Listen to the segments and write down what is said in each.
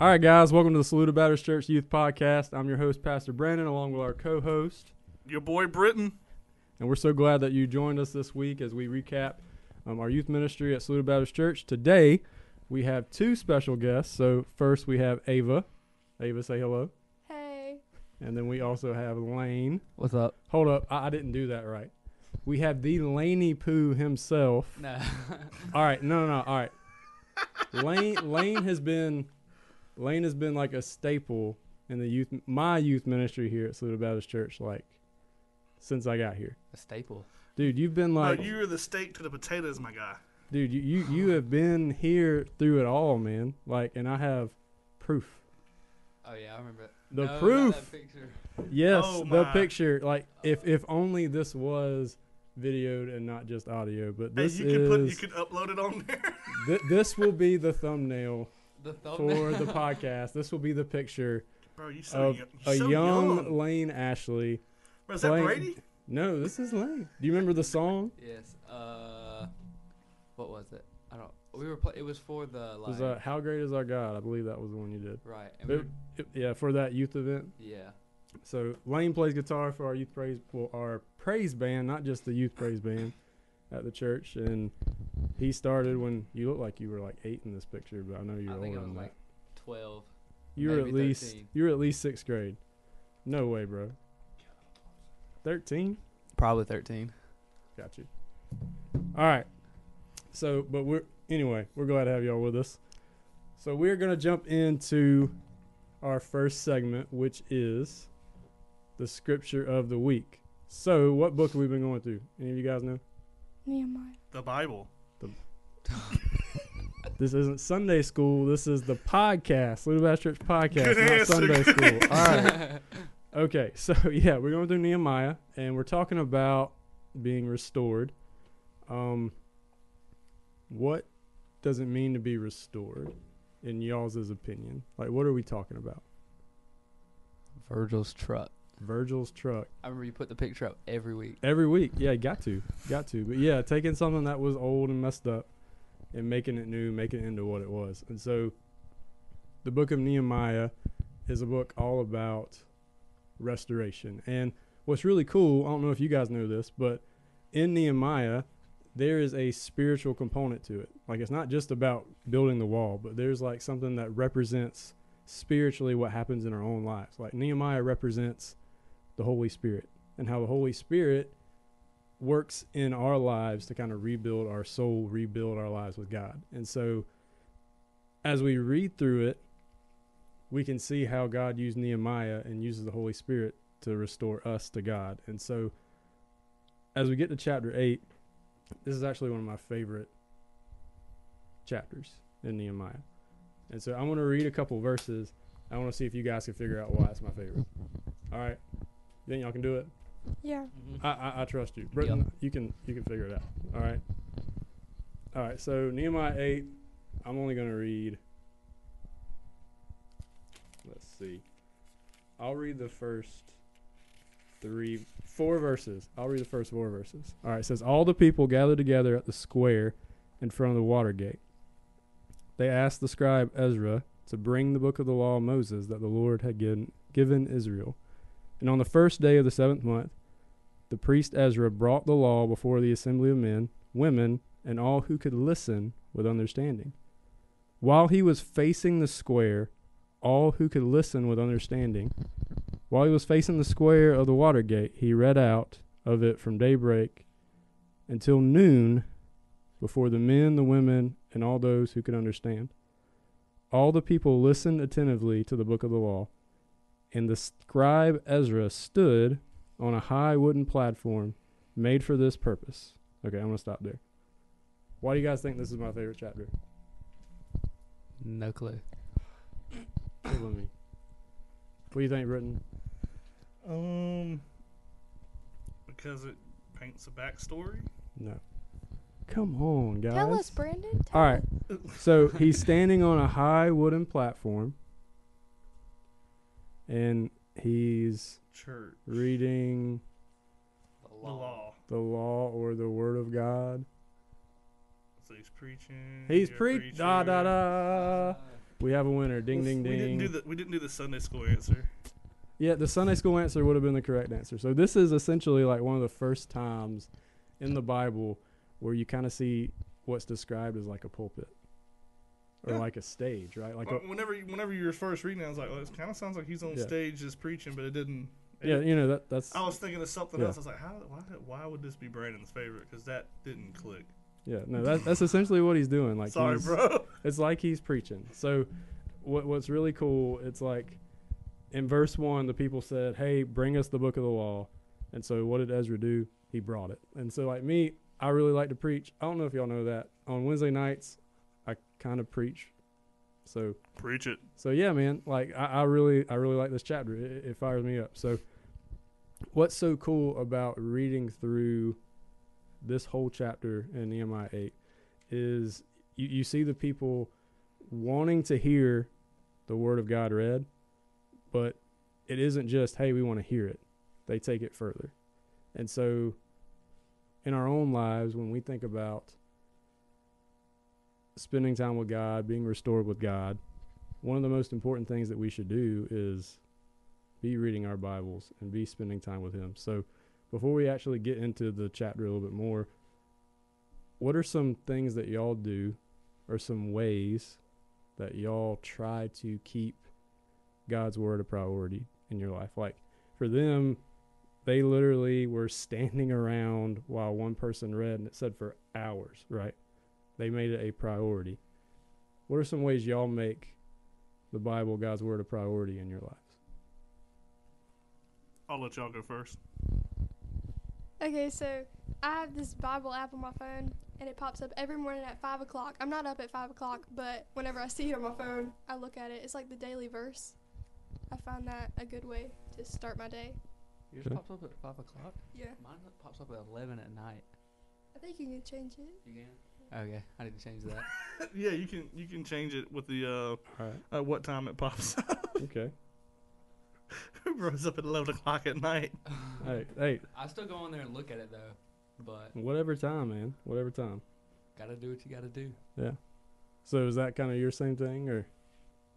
All right, guys, welcome to the Saluda Baptist Church Youth Podcast. I'm your host, Pastor Brandon, along with our co host. Your boy Britton. And we're so glad that you joined us this week as we recap um, our youth ministry at Saluda Baptist Church. Today, we have two special guests. So, first, we have Ava. Ava, say hello. Hey. And then we also have Lane. What's up? Hold up, I, I didn't do that right. We have the Laney Pooh himself. No. All right, no, no, no. All right. Lane Lane has been Lane has been like a staple in the youth my youth ministry here at Saluda Baptist Church like since I got here. a staple. Dude, you've been like Bro, you're the steak to the potatoes, my guy. dude, you, you you have been here through it all, man. Like and I have proof. Oh yeah, I remember it. The oh, No, not proof. that picture. Yes, Oh, the picture. Like if if only this was videoed and not just audio, but Hey, this you can put you could upload it on there. thi- this will be the thumbnail The thumbnail. for the podcast. This will be the picture Bro, you so, of young, a so young, young. Lane Ashley. Bro, is that playing- Brady? No, this is Lane. Do you remember the song? yes. Uh, what was it? I don't. We were. Play, it was for the It like. was uh, "How Great Is Our God"? I believe that was the one you did. right. And we It- were, it- yeah, for that youth event. yeah. So Lane plays guitar for our youth praise, well, our praise band, not just the youth praise band at the church. And he started when you look like you were like eight in this picture, but I know you're I think older it was than like that. twelve. You were at maybe least you were at least sixth grade. No way, bro. Thirteen. Probably thirteen. Got you. All right. So, but we're anyway, we're glad to have y'all with us. So we're gonna jump into our first segment, which is the scripture of the week. So, what book have we been going through? Any of you guys know? Nehemiah. The Bible. This isn't Sunday school. This is the podcast, Little Baptist Church podcast, Good not answer, Sunday school. All right. Okay, so yeah, we're going through Nehemiah, and we're talking about being restored. Um, what does it mean to be restored, in y'all's opinion? Like, what are we talking about? Virgil's truck. Virgil's truck I remember you put the picture up every week. every week. Yeah, got to, got to. But yeah, taking something that was old and messed up, and making it new, making it into what it was. And so, the book of Nehemiah is a book all about restoration. And what's really cool, I don't know if you guys know this, but in Nehemiah, there is a spiritual component to it. Like it's not just about building the wall, but there's like something that represents spiritually what happens in our own lives. Like Nehemiah represents the Holy Spirit and how the Holy Spirit works in our lives to kind of rebuild our soul, rebuild our lives with God. And so as we read through it, we can see how God used Nehemiah and uses the Holy Spirit to restore us to God. And so as we get to chapter 8, this is actually one of my favorite chapters in Nehemiah. And so I'm going to read a couple verses. I want to see if you guys can figure out why it's my favorite. All right. You think y'all can do it? Yeah. Mm-hmm. I, I, I trust you, Britton. You can you can figure it out. All right. All right. So Nehemiah eight. I'm only going to read. Let's see. I'll read the first three, four verses. I'll read the first four verses. All right. It says all the people gathered together at the square in front of the water gate. They asked the scribe Ezra to bring the book of the law of Moses that the Lord had given given Israel. And on the first day of the seventh month, the priest Ezra brought the law before the assembly of men, women, and all who could listen with understanding. While he was facing the square, all who could listen with understanding, while he was facing the square of the water gate, he read out of it from daybreak until noon before the men, the women, and all those who could understand. All the people listened attentively to the book of the law, and the scribe Ezra stood on a high wooden platform made for this purpose. Okay, I'm going to stop there. Why do you guys think this is my favorite chapter? No clue. Killing me. What do you think, Britton? Um, because it paints a backstory. No. Come on, guys. Tell us, Brandon. All right. So he's standing on a high wooden platform, and he's Church. reading The law. the law or the word of God. So he's preaching. He's you're da da da. We have a winner. Ding, Well, ding, We didn't do the we didn't do the Sunday school answer. Yeah, the Sunday school answer would have been the correct answer. So this is essentially like one of the first times in the Bible where you kind of see what's described as like a pulpit or Yeah. like a stage, right? Like, Well, a, whenever you, whenever you were first reading, it, I was like, well, it kind of sounds like he's on Yeah. stage just preaching, but it didn't. it yeah, you know that that's I was thinking of something Yeah. else. I was like, how? Why? Why would this be Brandon's favorite? Because that didn't click. yeah, no, that, that's essentially what he's doing. Like, Sorry, bro. It's like he's preaching. So, what what's really cool? It's like in verse one, the people said, "Hey, bring us the book of the law." And so, what did Ezra do? He brought it. And so, like me, I really like to preach. I don't know if y'all know that. On Wednesday nights, I kind of preach. So, Preach it. so yeah, man. Like I, I really, I really like this chapter. It, it fires me up. So, what's so cool about reading through this whole chapter in Nehemiah eight is you, you see the people wanting to hear the word of God read, but it isn't just hey, we want to hear it. They take it further, and so in our own lives, when we think about spending time with God, being restored with God, one of the most important things that we should do is be reading our Bibles and be spending time with Him. So, before we actually get into the chapter a little bit more, what are some things that y'all do or some ways that y'all try to keep God's Word a priority in your life? Like for them, they literally were standing around while one person read, and it said for hours, right? They made it a priority. What are some ways y'all make the Bible, God's Word, a priority in your lives? I'll let y'all go first. Okay, so I have this Bible app on my phone, and it pops up every morning at five o'clock. I'm not up at five o'clock, but whenever I see it on my phone, I look at it. It's like the daily verse. I find that a good way to start my day. Yours Okay. pops up at five o'clock. Yeah, Mine pops up at eleven at night. I think you can change it. You can. Okay, I need to change that. yeah, you can you can change it with the All right. uh, uh what time it pops up. Okay. Rose up at eleven o'clock at night. hey, hey, I still go on there and look at it though, but whatever time, man. Whatever time. gotta do what you gotta do. Yeah. So is that kind of your same thing, or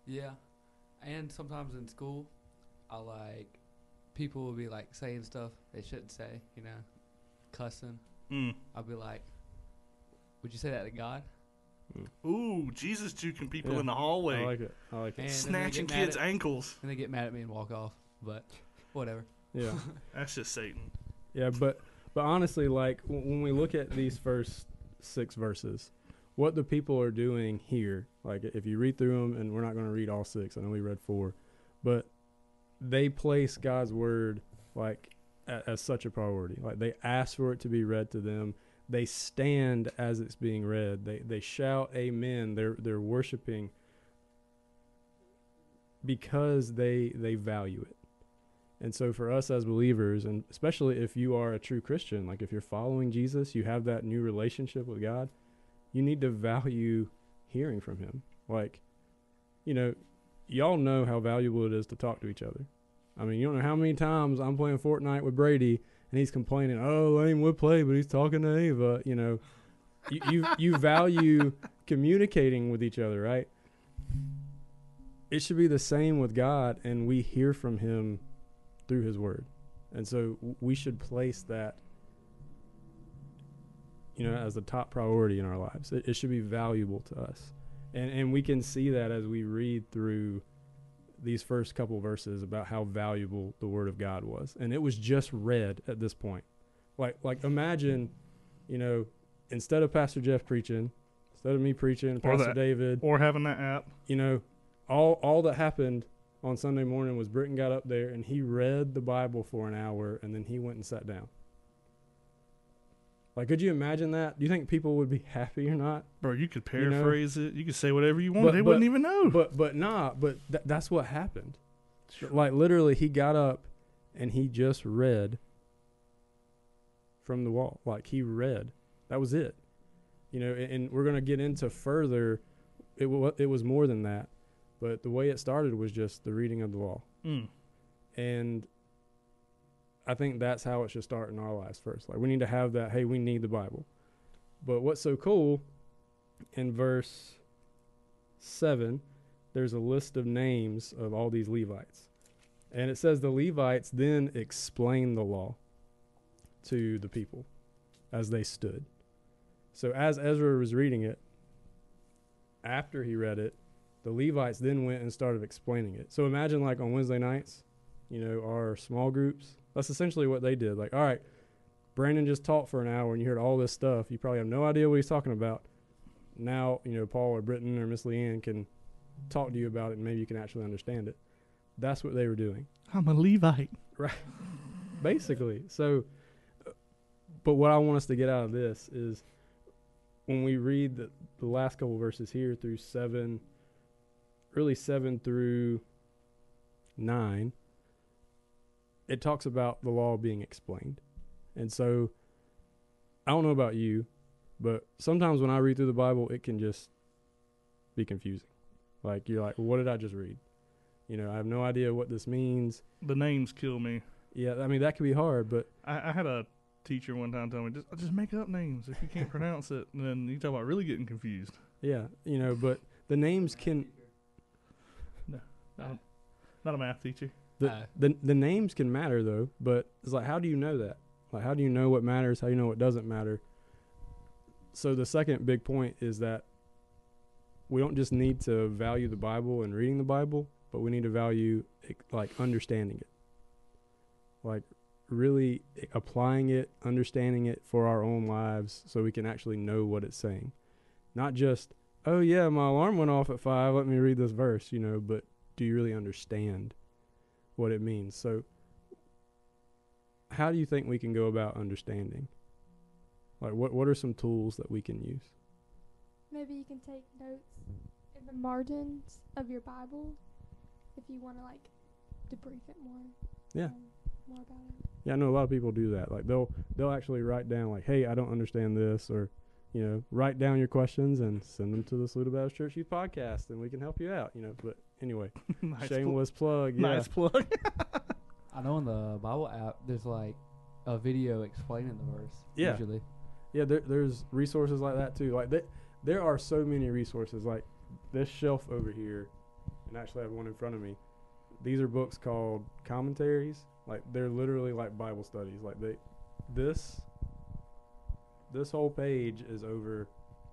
Yeah, and sometimes in school, I like people will be like saying stuff they shouldn't say. You know, cussing. Mm. I'll be like, "Would you say that to God?" Hmm. Ooh, Jesus juking people Yeah. in the hallway, I like it. I like it. And then they snatching get mad kids' at- ankles. And they get mad at me and walk off. But whatever. Yeah. That's just Satan. Yeah, but but honestly, like w- when we look at these first six verses, what the people are doing here, like if you read through them, and we're not going to read all six. I know we read four, but they place God's word like a, as such a priority. Like they ask for it to be read to them. They stand as it's being read. They they shout Amen. They're they're worshiping because they they value it. And so for us as believers, and especially if you are a true Christian, like if you're following Jesus, you have that new relationship with God, you need to value hearing from him. Like, you know, y'all know how valuable it is to talk to each other. I mean, you don't know how many times I'm playing Fortnite with Brady and he's complaining, "Oh, Lane would play, but he's talking to Ava." You know, you you, you value communicating with each other, right? It should be the same with God, and we hear from Him through His Word, and so we should place that, you know, as the top priority in our lives. It, it should be valuable to us, and and we can see that as we read through these first couple verses about how valuable the Word of God was, and it was just read at this point. Like like imagine, you know, instead of Pastor Jeff preaching, instead of me preaching, Or Pastor that- David, Or having that app. you know, all all that happened on Sunday morning was Britton got up there and he read the Bible for an hour and then he went and sat down. Like, could you imagine that? Do you think people would be happy or not? Bro, you could You know? paraphrase it. You could say whatever you want. But- they but- wouldn't even know. But but nah, but th- that's what happened. Like literally, he got up and he just read from the wall. Like he read. That was it. You know, and, and we're gonna get into further. It wa it was more than that, but the way it started was just the reading of the law. Mm. And I think that's how it should start in our lives first. Like we need to have that, hey, we need the Bible. But what's so cool in verse 7 there's a list of names of all these Levites. And it says the Levites then explained the law to the people as they stood. So as Ezra was reading it, after he read it, the Levites then went and started explaining it. So imagine like on Wednesday nights, you know, our small groups. That's essentially what they did. Like, all right, Brandon just taught for an hour and you heard all this stuff. You probably have no idea what he's talking about. Now, you know, Paul or Britton or Miss Leanne can talk to you about it and maybe you can actually understand it. That's what they were doing I'm a Levite. Right. Basically. So, but what I want us to get out of this is when we read the, the last couple verses here through seven, really seven through nine, it talks about the law being explained. And so, I don't know about you, but sometimes when I read through the Bible, it can just be confusing. Like, you're like, what did I just read? You know, I have no idea what this means. The names kill me. Yeah, I mean, that can be hard, but I, I had a teacher one time tell me just just make up names if you can't pronounce it. And then you talk about really getting confused. Yeah, you know, but the names can No, Not a math teacher. The, Uh, the the names can matter though. But it's like, how do you know that? Like, how do you know what matters? How do you know what doesn't matter? So the second big point is that we don't just need to value the Bible and reading the Bible, but we need to value it, like understanding it, like really applying it, understanding it for our own lives, so we can actually know what it's saying, not just oh yeah, my alarm went off at five. Let me read this verse, you know. But do you really understand what it means? So, how do you think we can go about understanding? Like, what what are some tools that we can use? Maybe you can take notes in the margins of your Bible if you want to like debrief it more. Yeah. um, more about it. Yeah, I know a lot of people do that. Like they'll they'll actually write down like, "Hey, I don't understand this," or you know, write down your questions and send them to the Saluda Baptist Church Youth Podcast, and we can help you out. You know, but anyway, nice pl- shameless plug. Yeah. nice plug. I know in the Bible app, there's like a video explaining the verse. Yeah. Usually. Yeah, there, there's resources like that too. Like there, there are so many resources. Like this shelf over here, and actually I have one in front of me. These are books called commentaries. Like they're literally like Bible studies. Like they, this, this whole page is over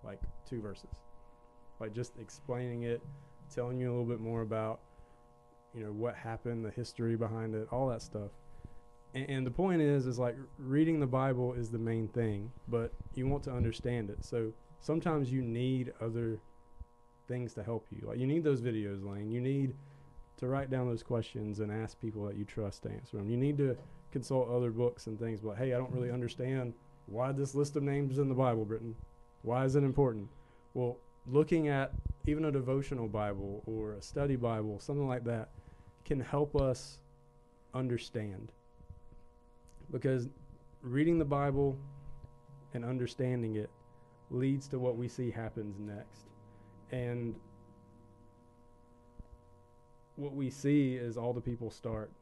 like two verses. Like just explaining it, telling you a little bit more about, you know, what happened, the history behind it, all that stuff. And, and the point is, is like reading the Bible is the main thing, but you want to understand it. So sometimes you need other things to help you. Like you need those videos, Lane. You need to write down those questions and ask people that you trust to answer them. You need to consult other books and things. But hey, I don't really understand why this list of names is in the Bible, Britton. Why is it important? Well, looking at even a devotional Bible or a study Bible, something like that, can help us understand. Because reading the Bible and understanding it leads to what we see happens next. And what we see is all the people start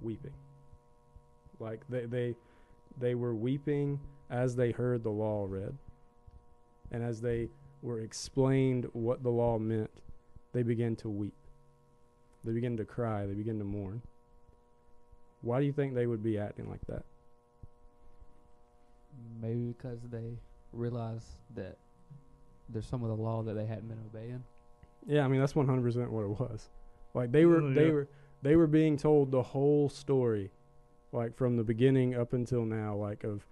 weeping. Like they they they were weeping as they heard the law read. And as they were explained what the law meant, they began to weep. They began to cry, they began to mourn. Why do you think they would be acting like that? Maybe because they realize that there's some of the law that they hadn't been obeying. Yeah, I mean that's one hundred percent what it was. Like they were Oh, they were they were being told the whole story, like from the beginning up until now, like of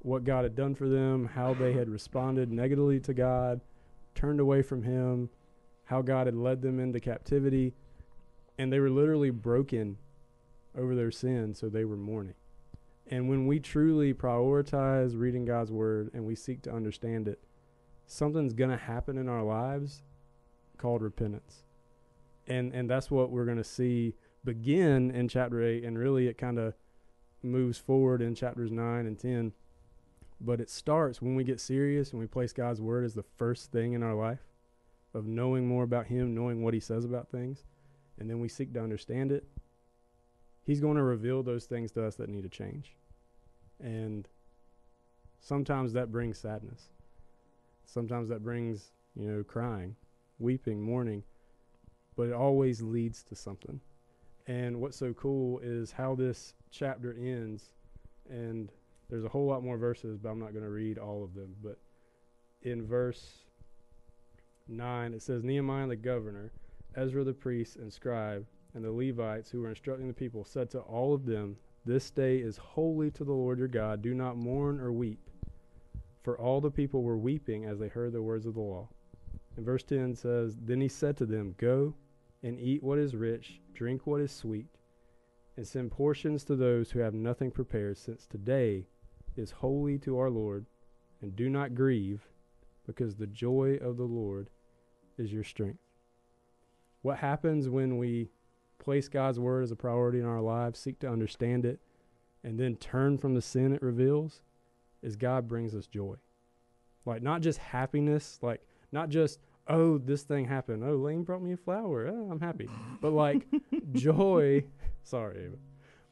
what God had done for them, how they had responded negatively to God, turned away from Him, how God had led them into captivity, and they were literally broken over their sin, so they were mourning. And when we truly prioritize reading God's Word and we seek to understand it, something's going to happen in our lives called repentance. And and that's what we're going to see begin in chapter 8 and really it kind of moves forward in chapters 9 and 10. But it starts when we get serious and we place God's word as the first thing in our life of knowing more about him, knowing what he says about things, and then we seek to understand it. He's going to reveal those things to us that need to change. And sometimes that brings sadness. Sometimes that brings, you know, crying, weeping, mourning. but it always leads to something. And what's so cool is how this chapter ends. And there's a whole lot more verses, but I'm not going to read all of them. But in verse 9, it says Nehemiah the governor, Ezra the priest and scribe, and the Levites who were instructing the people said to all of them, This day is holy to the Lord your God. Do not mourn or weep. For all the people were weeping as they heard the words of the law. And verse 10 says, Then he said to them, Go and eat what is rich, drink what is sweet, and send portions to those who have nothing prepared, since today is holy to our Lord. And do not grieve, because the joy of the Lord is your strength. What happens when we place God's word as a priority in our lives, seek to understand it, and then turn from the sin it reveals, is God brings us joy. Like, not just happiness, like, not just, oh, this thing happened. Oh, Lane brought me a flower. Oh, I'm happy. But like, joy, sorry,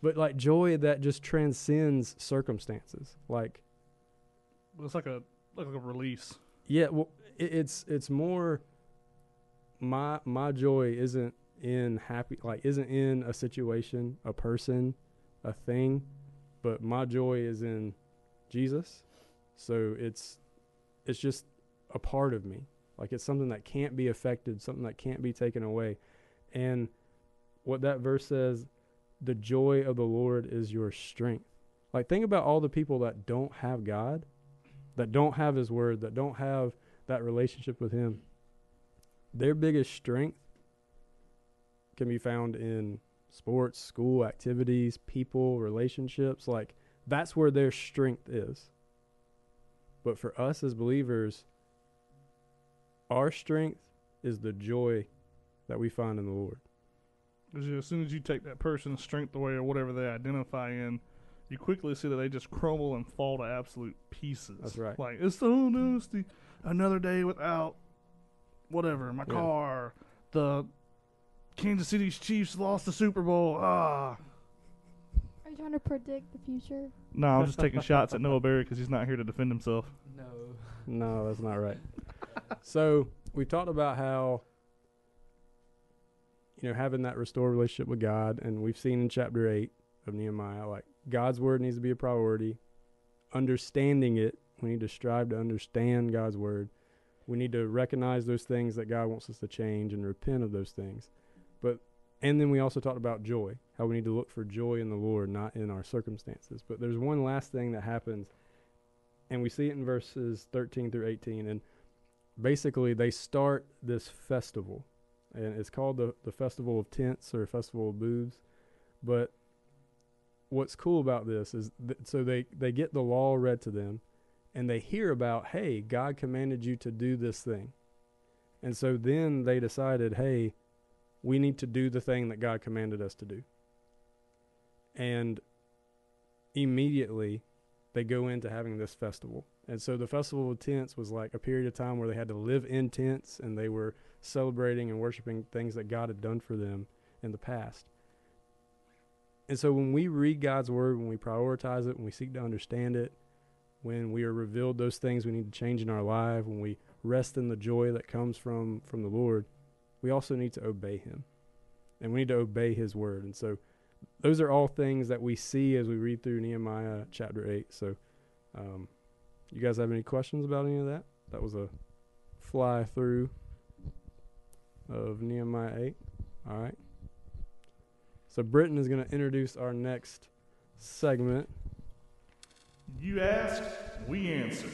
but like joy that just transcends circumstances. Like, It's like a like a release. yeah, well, it, it's it's more. My my joy isn't in happy like isn't in a situation, a person, a thing, but my joy is in Jesus. So it's it's just a part of me. Like it's something that can't be affected, something that can't be taken away. And what that verse says, the joy of the Lord is your strength. Like think about all the people that don't have God, that don't have his word, that don't have that relationship with him. Their biggest strength can be found in sports, school activities, people, relationships. Like that's where their strength is. But for us as believers, our strength is the joy that we find in the Lord. Because as soon as you take that person's strength away or whatever they identify in, you quickly see that they just crumble and fall to absolute pieces. That's right. Like it's no, it's the another day without whatever my Yeah. car. The Kansas City Chiefs lost the Super Bowl. Ah. Are you trying to predict the future? No, I'm just taking shots at Noah Berry because he's not here to defend himself. No. No, that's not right. so we talked about how you know having that restored relationship with God, and we've seen in chapter eight of Nehemiah, like God's word needs to be a priority. Understanding it, we need to strive to understand God's word. We need to recognize those things that God wants us to change and repent of those things. But and then we also talked about joy, how we need to look for joy in the Lord, not in our circumstances. But there's one last thing that happens, and we see it in verses 13 through 18. And basically, they start this festival, and it's called the, the Festival of Tents or Festival of Booths. But what's cool about this is so they, they get the law read to them, and they hear about, hey, God commanded you to do this thing. And so then they decided, hey, we need to do the thing that God commanded us to do. And immediately they go into having this festival. And so the Festival of Tents was like a period of time where they had to live in tents and they were celebrating and worshiping things that God had done for them in the past. And so when we read God's word, when we prioritize it, when we seek to understand it, when we are revealed those things we need to change in our life, when we rest in the joy that comes from from the Lord, we also need to obey him. And we need to obey his word. And so those are all things that we see as we read through Nehemiah chapter 8. So um, you guys have any questions about any of that? That was a fly through of Nehemiah 8. All right. So Britton is going to introduce our next segment. You ask, we answer.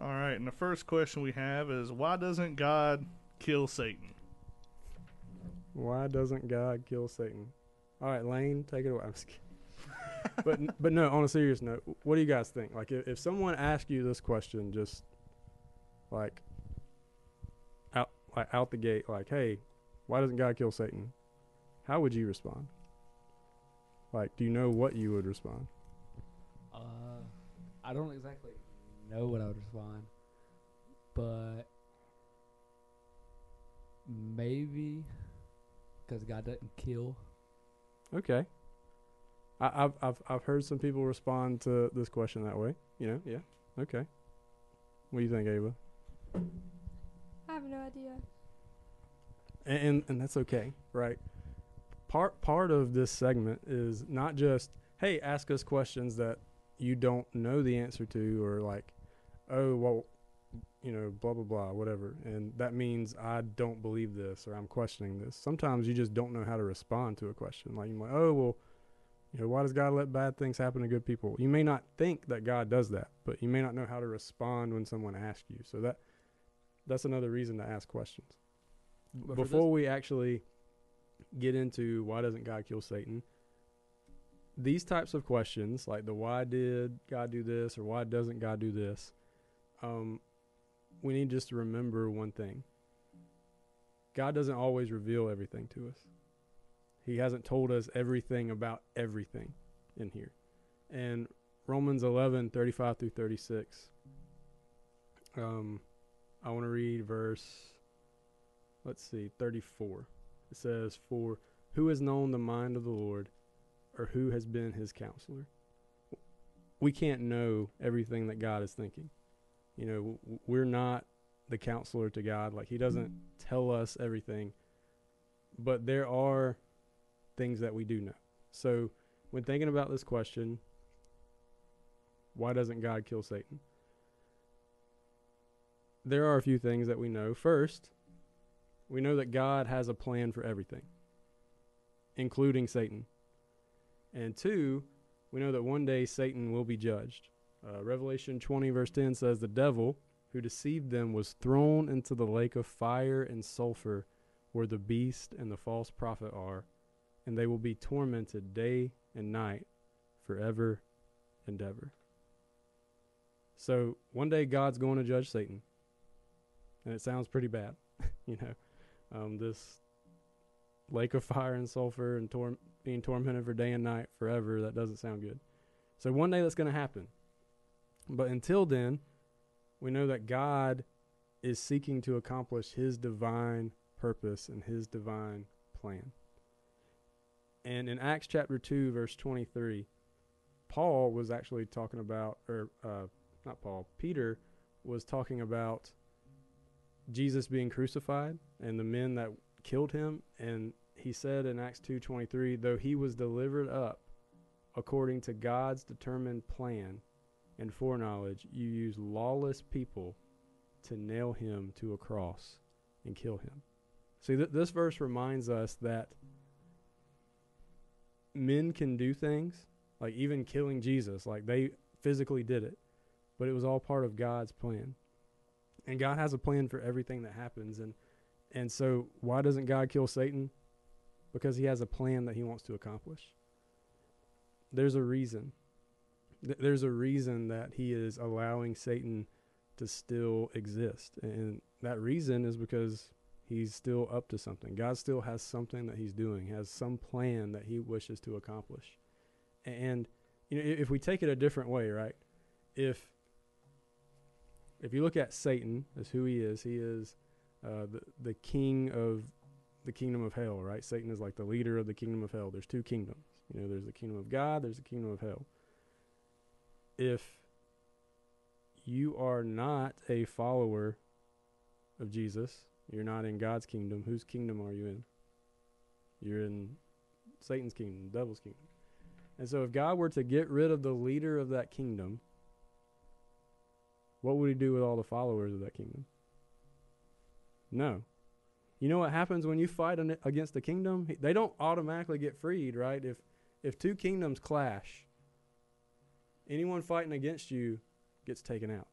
All right, and the first question we have is why doesn't God kill Satan? Why doesn't God kill Satan? All right, Lane, take it away. I'm just kidding. but but no, on a serious note, what do you guys think? Like, if, if someone asked you this question, just like out like out the gate, like, hey, why doesn't God kill Satan? How would you respond? Like, do you know what you would respond? Uh, I don't exactly know what I would respond, but maybe because God doesn't kill. Okay. I, I've I've I've heard some people respond to this question that way. You know, yeah. Okay. What do you think, Ava? I have no idea. and and that's okay, right? Part part of this segment is not just hey, ask us questions that you don't know the answer to, or like, oh well, you know, blah blah blah, whatever, and that means I don't believe this or I'm questioning this. Sometimes you just don't know how to respond to a question. Like you're like, oh well, you know, why does God let bad things happen to good people? You may not think that God does that, but you may not know how to respond when someone asks you. So that that's another reason to ask questions. But for Before we actually get into why doesn't God kill Satan, these types of questions, like the why did God do this or why doesn't God do this, um, we need just to remember one thing. God doesn't always reveal everything to us. He hasn't told us everything about everything in here. And Romans 11, 35 through 36. Um, I want to read verse, let's see, 34. It says, For who has known the mind of the Lord, or who has been his counselor? We can't know everything that God is thinking. You know, we're not the counselor to God. Like, he doesn't tell us everything. But there are things that we do know. So, when thinking about this question, why doesn't God kill Satan? There are a few things that we know. First, we know that God has a plan for everything, including Satan. And two, we know that one day Satan will be judged. Uh, Revelation 20, verse 10 says, The devil who deceived them was thrown into the lake of fire and sulfur where the beast and the false prophet are, and they will be tormented day and night forever and ever. So one day God's going to judge Satan. And it sounds pretty bad, you know. Um, this lake of fire and sulfur and tor- being tormented for day and night forever, that doesn't sound good. So one day that's going to happen. But until then, we know that God is seeking to accomplish his divine purpose and his divine plan. And in Acts chapter 2, verse 23, Paul was actually talking about, or uh, not Paul, Peter was talking about Jesus being crucified and the men that killed him. And he said in Acts 2.23, though he was delivered up according to God's determined plan and foreknowledge, you use lawless people to nail him to a cross and kill him. See, th- this verse reminds us that men can do things, like even killing Jesus, like they physically did it, but it was all part of God's plan. And God has a plan for everything that happens and and so why doesn't God kill Satan? Because he has a plan that he wants to accomplish. There's a reason. Th- there's a reason that he is allowing Satan to still exist. And that reason is because he's still up to something. God still has something that he's doing, has some plan that he wishes to accomplish. And you know, if we take it a different way, right? If if you look at Satan as who he is, he is uh, the the king of the kingdom of hell, right? Satan is like the leader of the kingdom of hell. There's two kingdoms. You know, there's the kingdom of God, there's the kingdom of hell. If you are not a follower of Jesus, you're not in God's kingdom, whose kingdom are you in? You're in Satan's kingdom, the devil's kingdom. And so if God were to get rid of the leader of that kingdom, what would he do with all the followers of that kingdom? No. You know what happens when you fight an- against the kingdom? They don't automatically get freed, right? If if two kingdoms clash, anyone fighting against you gets taken out.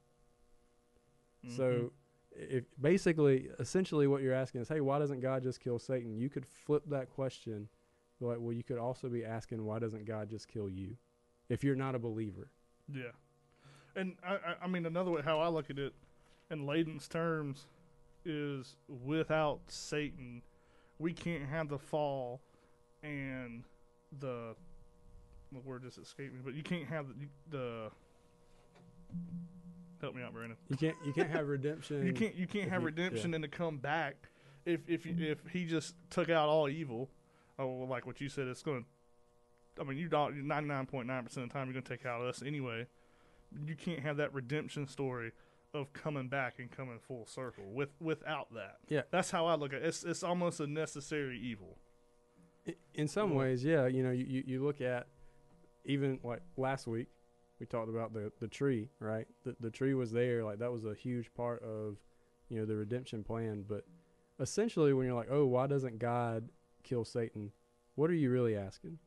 So mm-hmm. If basically essentially what you're asking is, hey, why doesn't God just kill Satan? You could flip that question. Like, well, you could also be asking, why doesn't God just kill you? If you're not a believer. Yeah, and I, I, mean another way how I look at it, in Layden's terms, is without Satan, we can't have the fall, and the the word just escaped me, but you can't have the, the help me out, Brandon. You can't you can't have redemption. You can't you can't have you- redemption and to come back if if you, if he just took out all evil. Oh, like what you said, it's going. to I mean, you don't. Ninety nine point nine percent of the time, you're going to take out us anyway. You can't have that redemption story of coming back and coming full circle with without that. Yeah. That's how I look at it. It's it's almost a necessary evil. In some mm-hmm. ways, yeah. You know, you, you look at even like last week, we talked about the, the tree, right? The, the tree was there. Like that was a huge part of, you know, the redemption plan. But essentially, when you're like, oh, why doesn't God kill Satan? What are you really asking?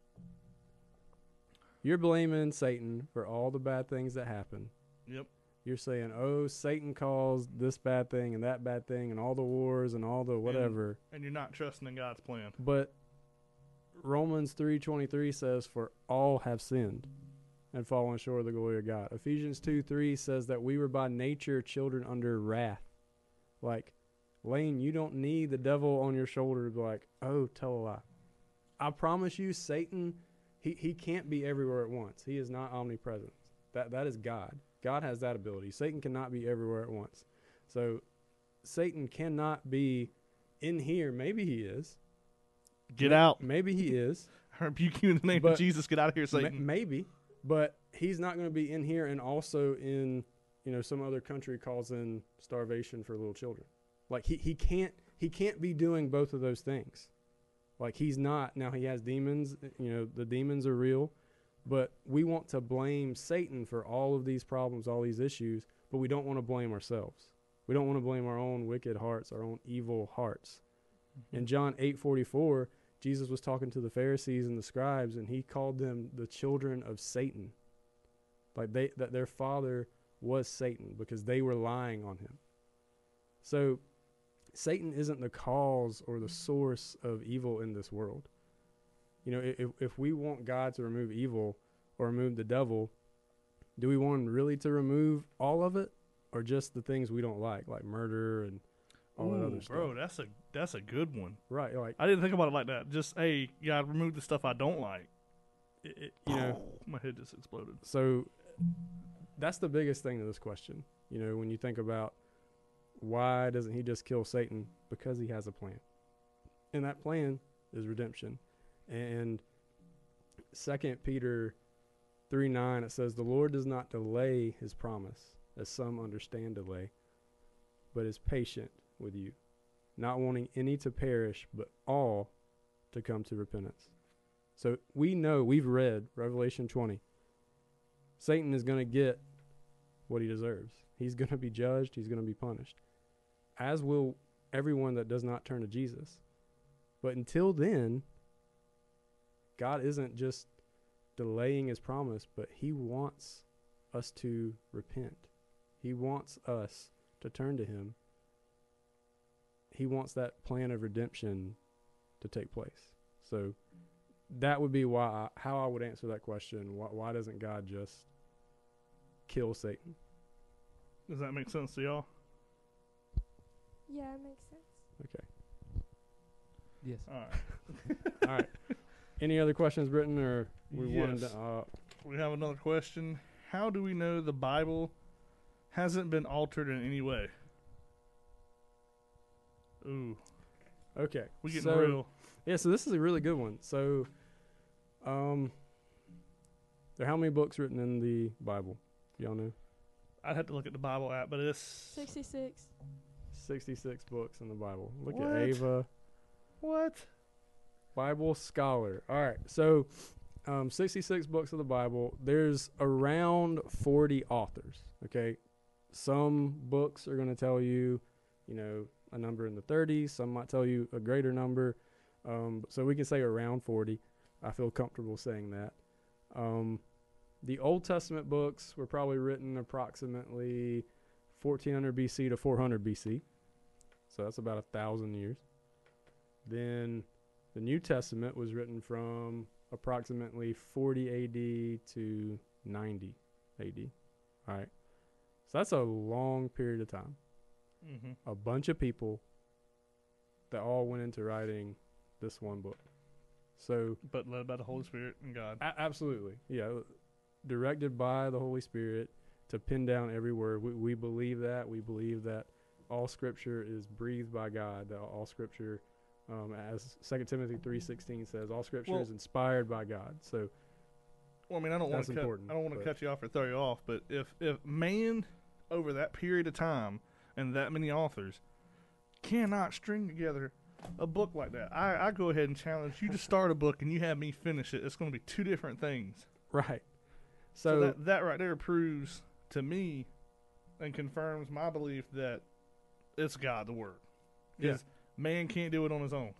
You're blaming Satan for all the bad things that happen. Yep. You're saying, oh, Satan caused this bad thing and that bad thing and all the wars and all the whatever. And you're not trusting in God's plan. But Romans 3:23 says for all have sinned and fallen short of the glory of God. Ephesians 2 3 says that we were by nature children under wrath. Like, Lane, you don't need the devil on your shoulder to be like, oh, tell a lie. I promise you, Satan, he, he can't be everywhere at once. He is not omnipresent. That that is God. God has that ability. Satan cannot be everywhere at once. So Satan cannot be in here. Maybe he is. Get May- out. Maybe he is. I rebuke you in the name But- of Jesus. Get out of here, Satan. maybe, but he's not going to be in here and also in you know some other country causing starvation for little children. Like he, he can't he can't be doing both of those things. Like he's not now. He has demons. You know the demons are real, but we want to blame Satan for all of these problems, all these issues. But we don't want to blame ourselves. We don't want to blame our own wicked hearts, our own evil hearts. Mm-hmm. In John eight forty four, Jesus was talking to the Pharisees and the scribes, and he called them the children of Satan. Like they that their father was Satan because they were lying on him. So Satan isn't the cause or the source of evil in this world. You know, if if we want God to remove evil or remove the devil, do we want him really to remove all of it or just the things we don't like, like murder and all that other stuff? bro, that's a that's a good one. Right, like I didn't think about it like that. Just hey, God, remove the stuff I don't like. it, it- you know, oh. my head just exploded. So that's the biggest thing to this question. You know, when you think about why doesn't he just kill Satan? Because he has a plan. And that plan is redemption. And second Peter three nine it says the Lord does not delay his promise, as some understand delay, but is patient with you, not wanting any to perish, but all to come to repentance. So we know, we've read Revelation 20. Satan is going to get what he deserves. He's going to be judged, he's going to be punished, as will everyone that does not turn to Jesus. But until then, God isn't just delaying his promise, but he wants us to repent. He wants us to turn to him. He wants that plan of redemption to take place. So that would be why I, how I would answer that question. Why, why doesn't God just kill Satan? Does that make sense to y'all? Yeah, it makes sense. Okay. Yes. All right. All right. Any other questions, Britton, or we wanted to? Uh, We have another question. How do we know the Bible hasn't been altered in any way? Ooh, okay. we getting so, real. Yeah. So this is a really good one. So, um, there how many books written in the Bible? Y'all know? I'd have to look at the Bible app, but it's 66. Sixty-six books in the Bible. Look What? at Ava. what? Bible scholar. All right. So, um, 66 books of the Bible. There's around 40 authors. Okay. Some books are going to tell you, you know, a number in the 30s. Some might tell you a greater number. Um, so we can say around 40. I feel comfortable saying that. Um, the Old Testament books were probably written approximately 1400 BC to 400 BC. So that's about a thousand years. Then the New Testament was written from approximately 40 AD to 90 AD. All right. So that's a long period of time. Mm-hmm. A bunch of people that all went into writing this one book. So, But led by the Holy Spirit and God. a- absolutely. Yeah. Directed by the Holy Spirit to pin down every word. We, we believe that. We believe that all scripture is breathed by God, that all scripture um, as Second Timothy three sixteen says, all Scripture Well- is inspired by God. So Well, I mean, I don't want to cut. I don't want to cut you off or throw you off, but if if man over that period of time and that many authors cannot string together a book like that. I, I go ahead and challenge you to start a book and you have me finish it. It's going to be two different things. Right. So, So, that, that right there proves to me and confirms my belief that it's God's word. Yeah. Man can't do it on his own.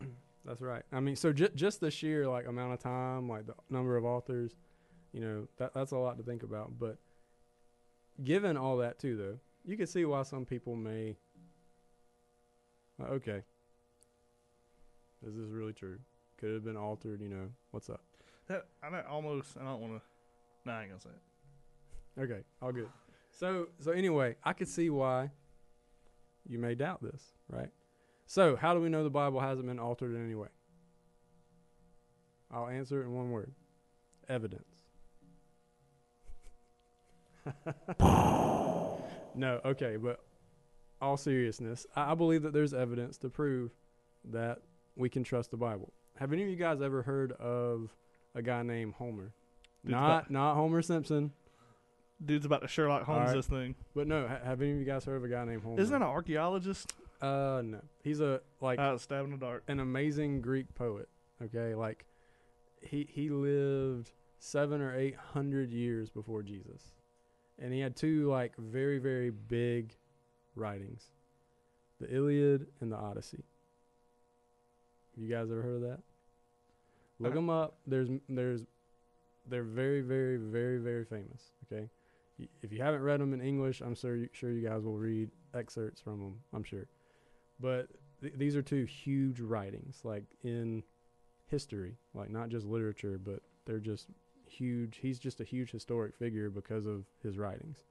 that's right. I mean, so j- just the sheer like amount of time, like the number of authors, you know, that that's a lot to think about. But given all that too, though, you can see why some people may. uh, okay. Is this really true? Could it have been altered? You know, what's up? That I don't- almost. I don't want to. Nah, I ain't gonna say it. Okay, all good. So so anyway, I could see why you may doubt this, right? So how do we know the Bible hasn't been altered in any way? I'll answer it in one word. Evidence. no, okay, but all seriousness, I, I believe that there's evidence to prove that we can trust the Bible. Have any of you guys ever heard of a guy named Homer? Dude's not about- not Homer Simpson. Dude's about to Sherlock Holmes Alright. this thing. But no, ha- have any of you guys heard of a guy named Homer? Isn't that an archaeologist? Uh, no. He's a like of stab in the dark. an amazing Greek poet. Okay, like he he lived seven or eight hundred years before Jesus, and he had two like very very big writings, the Iliad and the Odyssey. You guys ever heard of that? Look them up. There's there's they're very very very very famous. Okay, if you haven't read them in English, I'm sure you, sure you guys will read excerpts from them. I'm sure, but th- these are two huge writings, like in history, like not just literature, but they're just huge. He's just a huge historic figure because of his writings.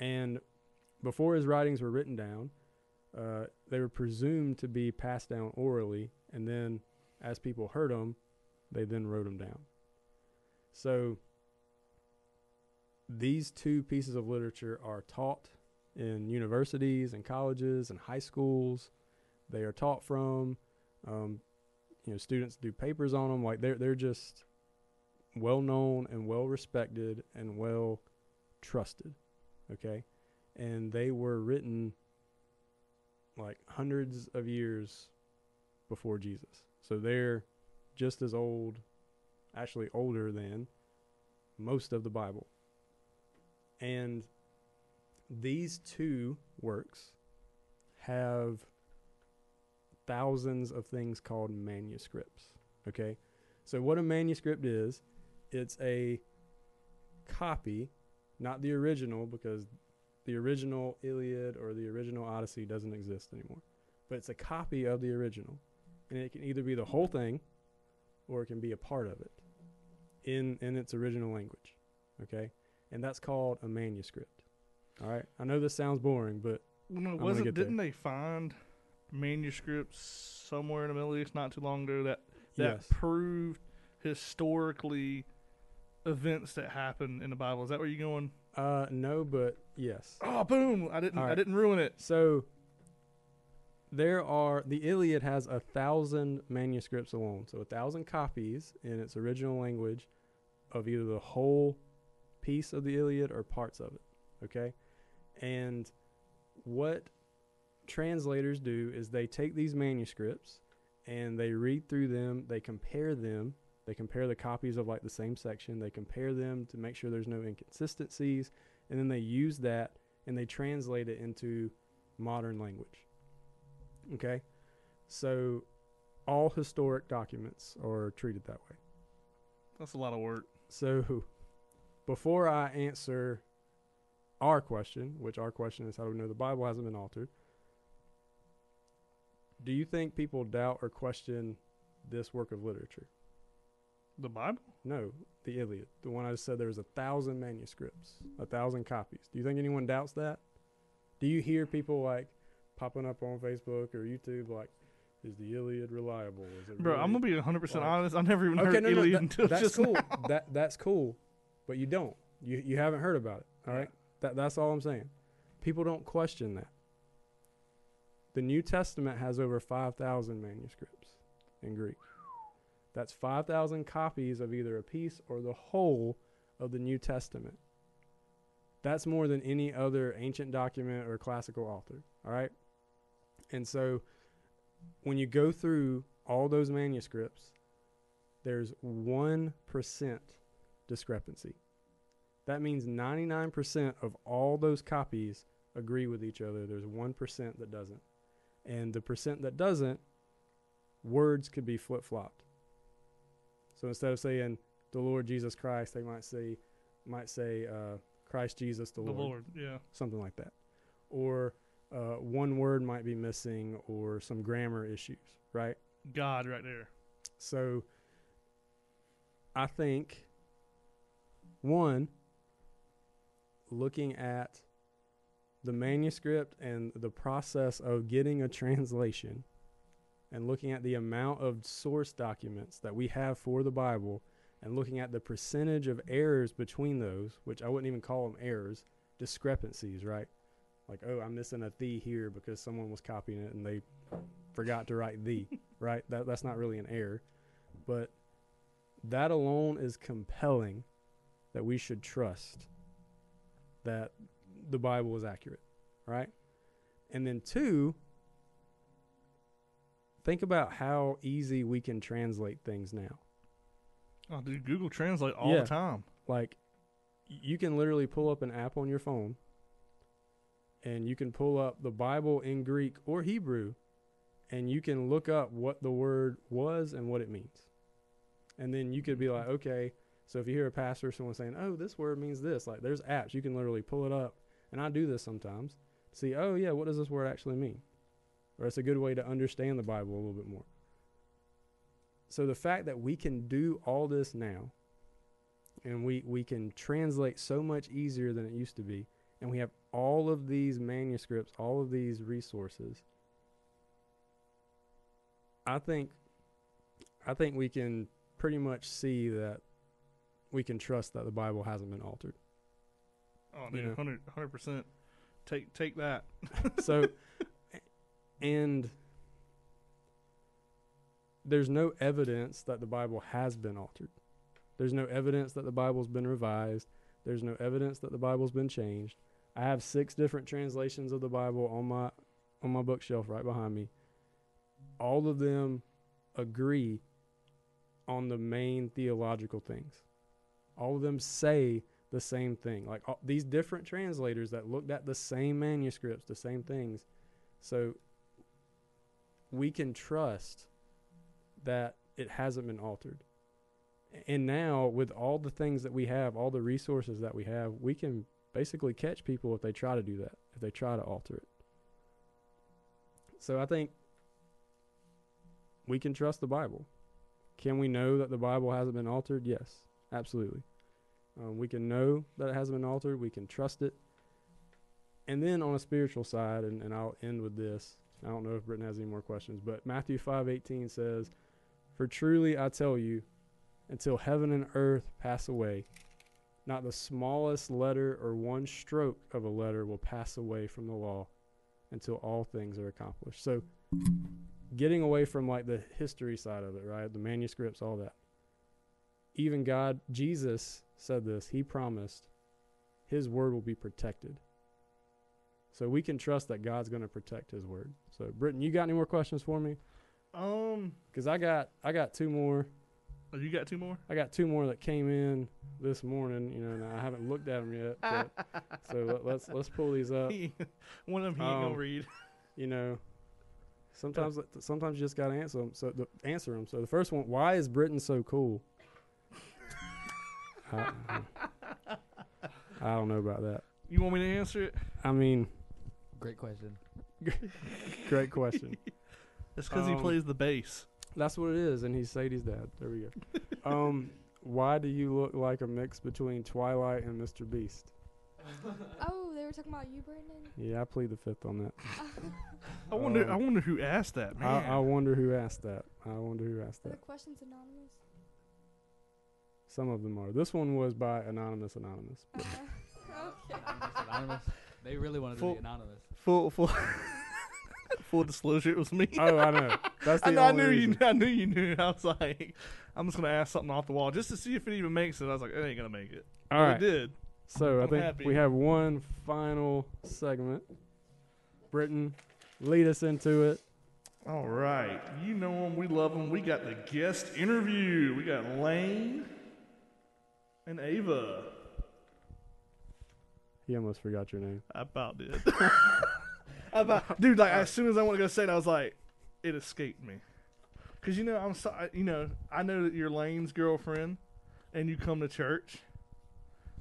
And before his writings were written down, uh, they were presumed to be passed down orally, and then as people heard them, they then wrote them down. So these two pieces of literature are taught in universities and colleges and high schools. They are taught from. Um, you know, students do papers on them. Like they're they're just well known and well respected and well trusted. Okay, and they were written like hundreds of years before Jesus. So they're just as old, actually older than most of the Bible. And these two works have thousands of things called manuscripts. Okay? So, what a manuscript is, it's a copy, not the original, because the original Iliad or the original Odyssey doesn't exist anymore. But it's a copy of the original. And it can either be the whole thing or it can be a part of it in, in its original language. Okay? And that's called a manuscript. All right? I know this sounds boring, but Well, no, wasn't didn't they find manuscripts somewhere in the Middle East not too long ago that that yes. proved historically events that happen in the Bible? Is that where you're going? Uh, no, but yes. Oh, boom! I didn't. All I didn't ruin it. So there are the Iliad has a thousand manuscripts alone, so a thousand copies in its original language of either the whole piece of the Iliad or parts of it. Okay, and what translators do is they take these manuscripts and they read through them, they compare them, they compare the copies of like the same section, they compare them to make sure there's no inconsistencies, and then they use that and they translate it into modern language. Okay? So all historic documents are treated that way. That's a lot of work. So before I answer our question, which our question is how do we know the Bible hasn't been altered? Do you think people doubt or question this work of literature? The Bible? No, the Iliad. The one I just said there was a thousand manuscripts, a thousand copies. Do you think anyone doubts that? Do you hear people like popping up on Facebook or YouTube like, is the Iliad reliable? Is it Bro, really I'm gonna be 100 percent honest. I never even okay, heard no, no, Iliad that- until that's just cool. now. That that's cool, but you don't. You you haven't heard about it. All right. That that's all I'm saying. People don't question that. The New Testament has over five thousand manuscripts in Greek. That's five thousand copies of either a piece or the whole of the New Testament. That's more than any other ancient document or classical author. All right. And so when you go through all those manuscripts, there's 1% discrepancy. That means 99% of all those copies agree with each other. There's 1% that doesn't. And the percent that doesn't, words could be flip flopped. So instead of saying the Lord Jesus Christ, they might say, might say uh, Christ Jesus the, The Lord, Lord, yeah. something like that. Or uh, one word might be missing, or some grammar issues, right? God right there. So I think one looking at the manuscript and the process of getting a translation and looking at the amount of source documents that we have for the Bible and looking at the percentage of errors between those, which I wouldn't even call them errors, discrepancies, right? Like, oh, I'm missing a the here because someone was copying it and they forgot to write the, right? That that's not really an error. But that alone is compelling that we should trust that the Bible is accurate, right? And then two, think about how easy we can translate things now. Oh, dude, Google Translate all Yeah. the time. Like you can literally pull up an app on your phone and you can pull up the Bible in Greek or Hebrew and you can look up what the word was and what it means. And then you could be mm-hmm. like, okay, so if you hear a pastor or someone saying, "Oh, this word means this," like there's apps you can literally pull it up, and I do this sometimes. See, oh yeah, what does this word actually mean? Or it's a good way to understand the Bible a little bit more. So the fact that we can do all this now, and we we can translate so much easier than it used to be, and we have all of these manuscripts, all of these resources. I think I think we can pretty much see that we can trust that the Bible hasn't been altered. Oh, You dude, know. 100 percent. Take take that. so and there's no evidence that the Bible has been altered. There's no evidence that the Bible's been revised. There's no evidence that the Bible's been changed. I have six different translations of the Bible on my on my bookshelf right behind me. All of them agree on the main theological things. All of them say the same thing. Like all, these different translators that looked at the same manuscripts, the same things. So we can trust that it hasn't been altered. And now, with all the things that we have, all the resources that we have, we can basically catch people if they try to do that, if they try to alter it. So I think we can trust the Bible. Can we know that the Bible hasn't been altered? Yes, absolutely. Um, we can know that it hasn't been altered. We can trust it. And then on a spiritual side, and, and I'll end with this. I don't know if Britton has any more questions, but Matthew five eighteen says, "For truly I tell you, until heaven and earth pass away, not the smallest letter or one stroke of a letter will pass away from the law, until all things are accomplished." So, getting away from like the history side of it, right? The manuscripts, all that. Even God, Jesus said this. He promised His word will be protected. So we can trust that God's going to protect His word. So, Britton, you got any more questions for me? Um, Because I got I got two more. oh, you got two more? I got two more that came in this morning. You know, and I haven't looked at them yet. But, so let, let's let's pull these up. One of them he ain't Um, gonna read. You know, sometimes sometimes you just got to answer them. So the, answer them. So the first one: Why is Britton so cool? I, I don't know about that. You want me to answer it? I mean, Great question. great question. It's because he Um, plays the bass. That's what it is, and he's Sadie's dad. There we go. um, why do you look like a mix between Twilight and Mr. Beast? Oh, they were talking about you, Brandon. Yeah, I plead the fifth on that. I wonder. I um, wonder who asked that, man. I, I wonder who asked that. I wonder who asked Are the that. questions anonymous? Some of them are. This one was by Anonymous Anonymous. Uh, okay. Anonymous, anonymous. They really wanted to be anonymous. full full full disclosure, it was me. Oh, I know. That's the I, know, I only knew reason. you. I knew you knew. I was like, I'm just gonna ask something off the wall just to see if it even makes it. I was like, it ain't gonna make it. All But right. It did. So I I'm think happy. we have one final segment. Britton, lead us into it. All right. You know them. We love them. We got the guest interview. We got Lane and Ava. He almost forgot your name. I about did. About, dude, like as soon as I want to go say it, I was like, it escaped me. Cause you know I'm so, you know I know that you're Lane's girlfriend, and you come to church.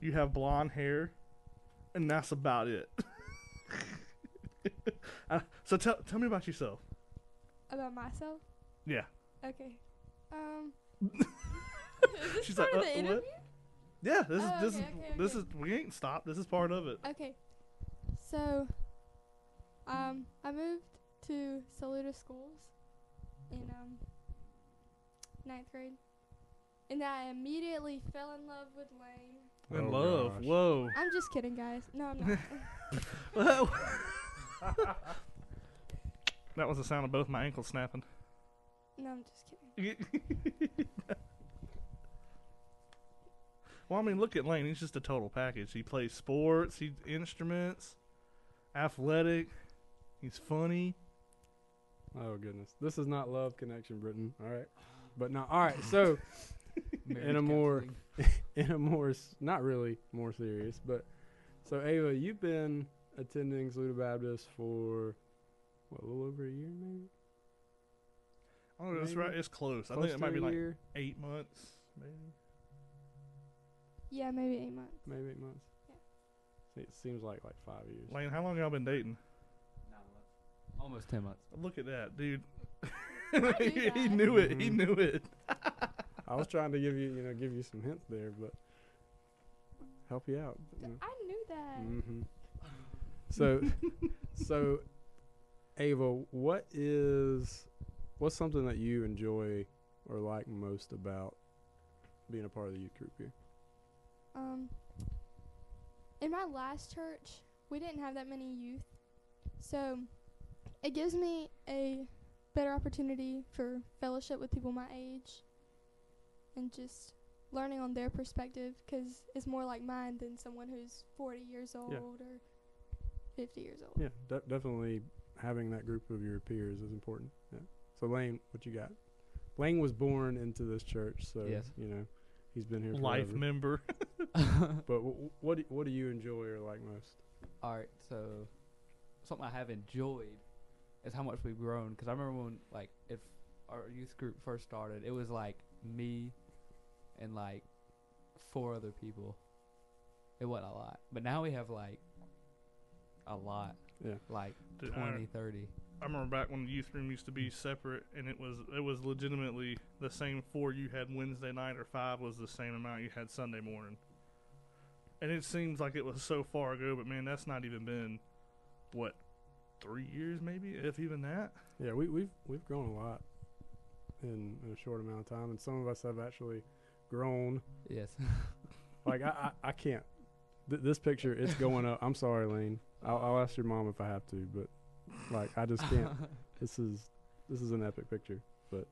You have blonde hair, and that's about it. Uh, so tell tell me about yourself. About myself? Yeah. Okay. Um. is this She's part like, of uh, the what? Interview? Yeah, this Oh, is this okay, is okay, this okay. is we ain't stopped. This is part of it. Okay. So, um, I moved to Saluda Schools in um ninth grade, and I immediately fell in love with Lane. In Oh, love. gosh. Whoa. I'm just kidding, guys. No, I'm not. that was the sound of both my ankles snapping. no, I'm just kidding. well, I mean, look at Lane. He's just a total package. He plays sports, he instruments, athletic. He's funny. Oh goodness, this is not love connection, Britton. All right, but now, all right. So in a more- in a more s- not really more serious, but so Ava, you've been attending Saluda Baptist for what, a little over a year, maybe. Oh, that's Maybe. right. It's close. I think it might be like year, eight months, maybe. Yeah, maybe eight months. maybe eight months. Yeah. It seems like like five years. Lane, how long y'all been dating? Almost ten months. Look at that, dude. knew he, he knew it. He Mhm. knew it. I was trying to give you, you know, give you some hints there, but help you out. I knew that. Mm-hmm. So, so, Ava, what is what's something that you enjoy or like most about being a part of the youth group here? Um, in my last church, we didn't have that many youth, so it gives me a better opportunity for fellowship with people my age, and just learning on their perspective, 'cause it's more like mine than someone who's 40 years old or 50 years old. Yeah, de- definitely having that group of your peers is important. Yeah. So Lane, what you got? Lane was born into this church, so Yes. you know he's been here Life forever. member. But w- what do, what do you enjoy or like most? All right, so something I have enjoyed is how much we've grown. Because I remember when, like, if our youth group first started, it was like me and like four other people. It wasn't a lot, but now we have like a lot, Yeah. like Dude, I- 20, 30. I remember back when the youth room used to be separate, and it was it was legitimately the same four you had Wednesday night, or five was the same amount you had Sunday morning. And it seems like it was so far ago, but man, that's not even been what three years, maybe, if even that. Yeah, we, we've we've grown a lot in, in a short amount of time, and some of us have actually grown. Yes. Like I, I, I can't. Th- this picture, it's going up. I'm sorry, Lane. I'll, I'll ask your mom if I have to, but like I just can't. this is this is an epic picture, but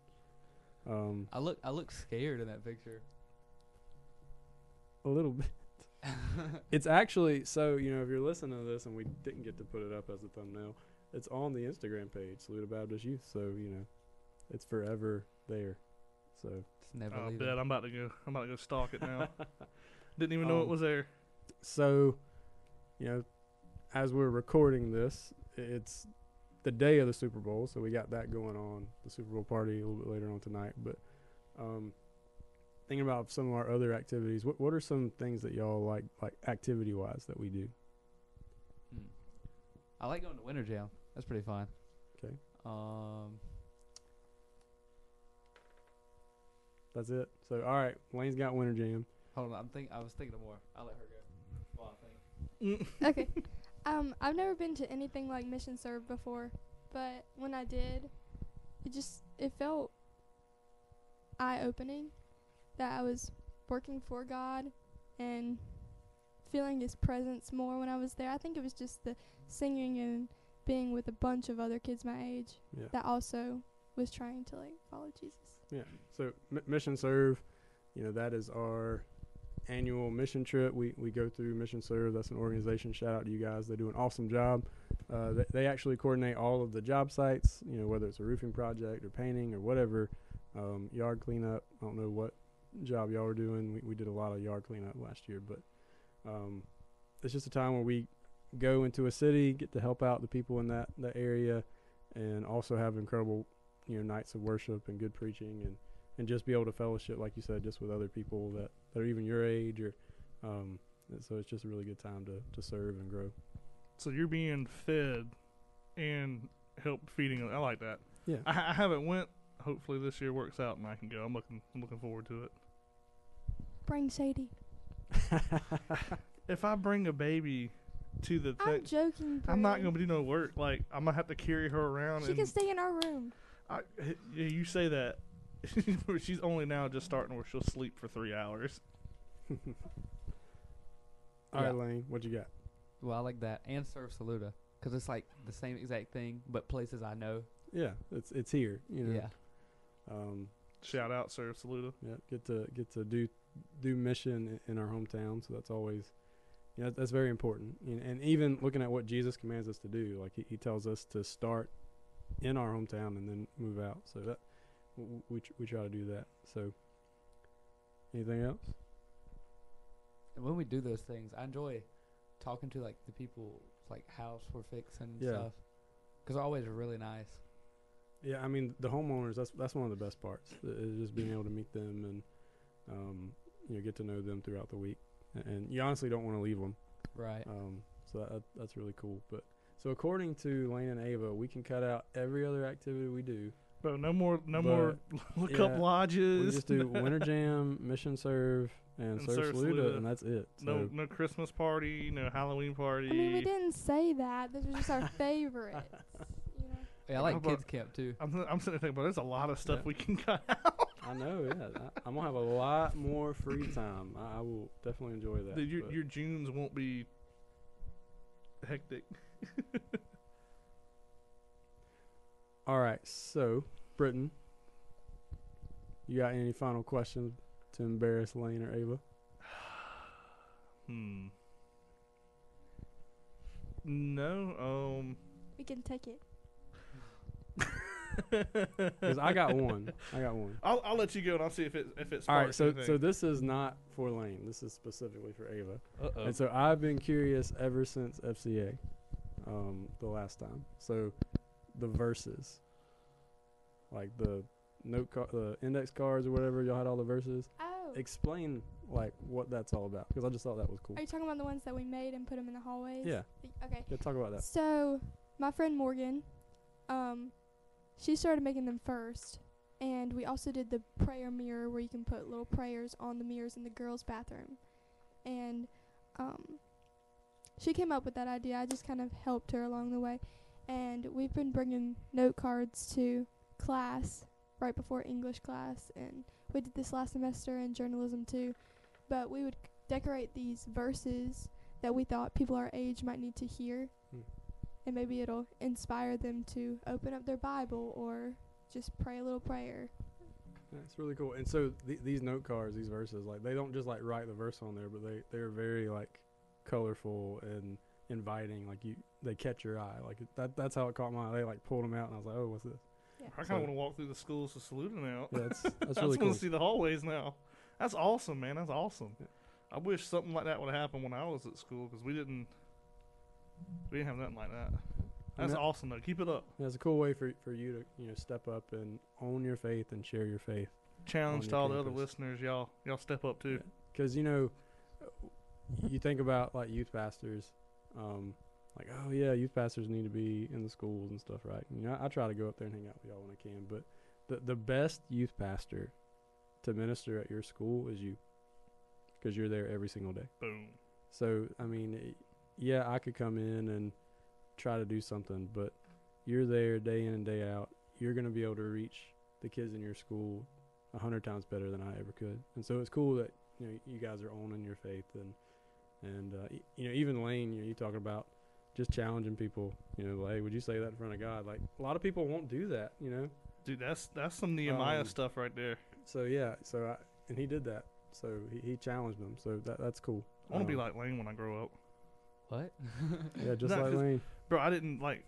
um, I look, I look scared in that picture. a little bit. It's actually so you know if you're listening to this and we didn't get to put it up as a thumbnail, it's on the Instagram page, Saluda Baptist Youth. So you know, it's forever there. So Just never I leave. bet I'm about to go. I'm about to go stalk it now. Didn't even know it Um, was there. so you know, as we're recording this, it's the day of the Super Bowl, so we got that going on. The Super Bowl party a little bit later on tonight, but um, thinking about some of our other activities, what what are some things that y'all like like activity wise that we do? Mm. I like going to Winter Jam. That's pretty fun. 'Kay. Um, That's it. So all right, Lane's got Winter Jam. hold on. I'm think. I was thinking of more. I'll let her go. While I think. okay. Um, I've never been to anything like Mission Serve before, but when I did, it just it felt eye opening that I was working for God and feeling His presence more when I was there. I think it was just the singing and being with a bunch of other kids my age Yeah. that also was trying to like follow Jesus. Yeah. So m- mission serve, you know, that is our annual mission trip. We we go through Mission Serve. That's an organization. Shout out to you guys. They do an awesome job. Uh, they, they actually coordinate all of the job sites. You know, whether it's a roofing project or painting or whatever, um, yard cleanup. I don't know what job y'all were doing. We we did a lot of yard cleanup last year, but um, it's just a time where we go into a city, get to help out the people in that that area, and also have incredible, you know, nights of worship and good preaching and and just be able to fellowship, like you said, just with other people that, that are even your age or, um, so it's just a really good time to, to serve and grow. So you're being fed and help feeding. I like that. Yeah. I, I haven't went. Hopefully this year works out and I can go. I'm looking. I'm looking forward to it. Bring Sadie. If I bring a baby to the I'm thing, joking. I'm not gonna do no work. Like I'm gonna have to carry her around. She and can stay in our room. I, h- yeah, you say that. She's only now just starting where she'll sleep for three hours. All right, Yeah. Lane, what you got? Well, I like that and serve saluda because it's like the same exact thing, but places I know. Yeah, it's it's here. You know. Yeah. Um, Shout out, Serve Saluda. yeah, get to get to do do mission i- in our hometown. So that's always, you know, that's very important. And, and even looking at what Jesus commands us to do, like he, he tells us to start in our hometown and then move out. So that w- w- we we try to do that. So anything else? And when we do those things, I enjoy talking to like the people, like house we're fixing and Yeah. stuff, because always really nice. Yeah, I mean the homeowners. That's that's one of the best parts. Is just being able to meet them and um, you know get to know them throughout the week. And, and you honestly don't want to leave them. Right. Um, so that, that's really cool. But so according to Lane and Ava, we can cut out every other activity we do. But no more, no But, more look up yeah, lodges. We just do Winter Jam, Mission Serve, and, And Serve Serve Saluda, Saluda. and that's it. So no, no Christmas party, no Halloween party. I mean, we didn't say that. Those are just our favorites. You know. Yeah, I like about- kids camp too. I'm, I'm sitting there thinking, but there's a lot of stuff Yeah. we can cut out. I know, yeah. I, I'm gonna have a lot more free time. I, I will definitely enjoy that. Dude, your, your Junes won't be hectic. All right, so Britton, you got any final questions to embarrass Lane or Ava? Hmm. No, um. We can take it. Because I got one. I got one. I'll, I'll let you go and I'll see if it if it sparks All right, so anything. so this is not for Lane. This is specifically for Ava. Uh-oh. And so I've been curious ever since FCA, um, the last time. So the verses, like the note, car- the index cards or whatever, y'all had all the verses. Oh. Explain like what that's all about because I just thought that was cool. Are you talking about the ones that we made and put them in the hallways? Yeah, Okay. yeah. Talk about that. So, my friend Morgan, um, she started making them first, and we also did the prayer mirror where you can put little prayers on the mirrors in the girls' bathroom, and um, she came up with that idea. I just kind of helped her along the way, and we've been bringing note cards to class right before English class, and we did this last semester in journalism too. But we would c- decorate these verses that we thought people our age might need to hear Hmm. and maybe it'll inspire them to open up their Bible or just pray a little prayer. That's really cool. And so th- these note cards, these verses, like they don't just like write the verse on there, but they they're very like colorful and inviting. Like you, they catch your eye. Like that. That's how it caught my eye. They like pulled them out, and I was like, oh, what's this? Yeah. I kind So- of want to walk through the schools to salute now. Yeah, that's that's I really just want cool. to see the hallways now. That's awesome, man. That's awesome. Yeah. I wish something like that would have happened when I was at school because we didn't. We didn't have nothing like that. That's that- awesome though. Keep it up. Yeah, it's a cool way for for you to you know step up and own your faith and share your faith. Challenge On to your all the other listeners, y'all. Y'all step up too. Because you know, you think about like youth pastors, um, like oh yeah, youth pastors need to be in the schools and stuff, right? You know, I, I try to go up there and hang out with y'all when I can, but the the best youth pastor to minister at your school is you, because you're there every single day. Boom. So I mean, yeah, I could come in and try to do something, but you're there day in and day out. You're gonna be able to reach the kids in your school a hundred times better than I ever could. And so it's cool that you know you guys are owning your faith and and uh, y- you know even Lane, you know, you talking about just challenging people. You know, like, hey, would you say that in front of God? Like a lot of people won't do that. You know. Dude, that's that's some Nehemiah Um, stuff right there. So yeah, so I, and he did that. So he, he challenged them. So that that's cool. I want to be Um, like Lane when I grow up, What? yeah, just No, like 'cause- Lane. bro. I didn't like,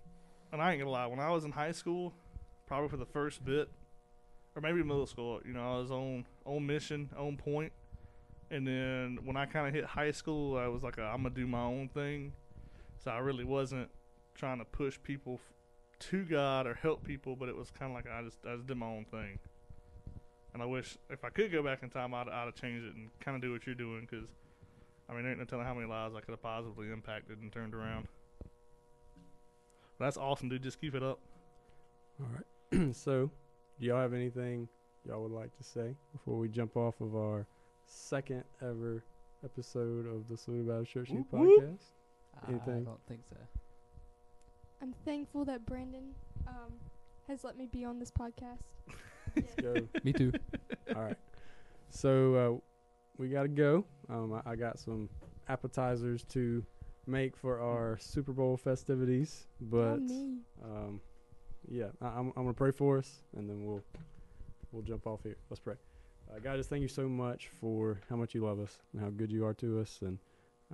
and I ain't gonna lie. When I was in high school, probably for the first bit, or maybe middle school, you know, I was on on mission, on point, and then when I kind of hit high school, I was like, i am gonna do my own thing. So I really wasn't trying to push people to God or help people, but it was kind of like I just I just did my own thing. And I wish if I could go back in time, I'd, I'd have changed it and kind of do what you're doing, because I mean, there ain't no telling how many lives I could have positively impacted and turned around. That's awesome, dude. Just keep it up. All right. so, do y'all have anything y'all would like to say before we jump off of our second ever episode of the Saluda Baptist Church Youth Whoop, whoop. podcast? I don't think so. I'm thankful that Brandon um, has let me be on this podcast. Let's go. Me too. All right. So uh, we got to go. Um, I, I got some appetizers to make for our Super Bowl festivities, but um, yeah, I, I'm, I'm gonna pray for us, and then we'll we'll jump off here. Let's pray. Uh, God, just thank you so much for how much you love us and how good you are to us, and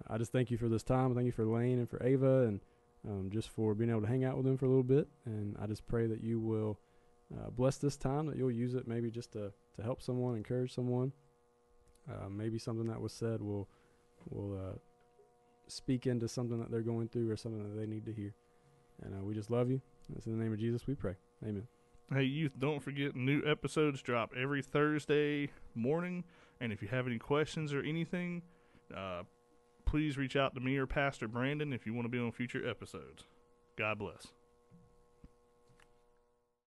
I just thank you for this time. Thank you for Lane and for Ava, and um, just for being able to hang out with them for a little bit. And I just pray that you will uh, bless this time, that you'll use it maybe just to to help someone, encourage someone. Uh, maybe something that was said will will uh, speak into something that they're going through or something that they need to hear. And uh, we just love you. It's in the name of Jesus we pray. Amen. Hey, youth, don't forget new episodes drop every Thursday morning. And if you have any questions or anything, uh, please reach out to me or Pastor Brandon if you want to be on future episodes. God bless.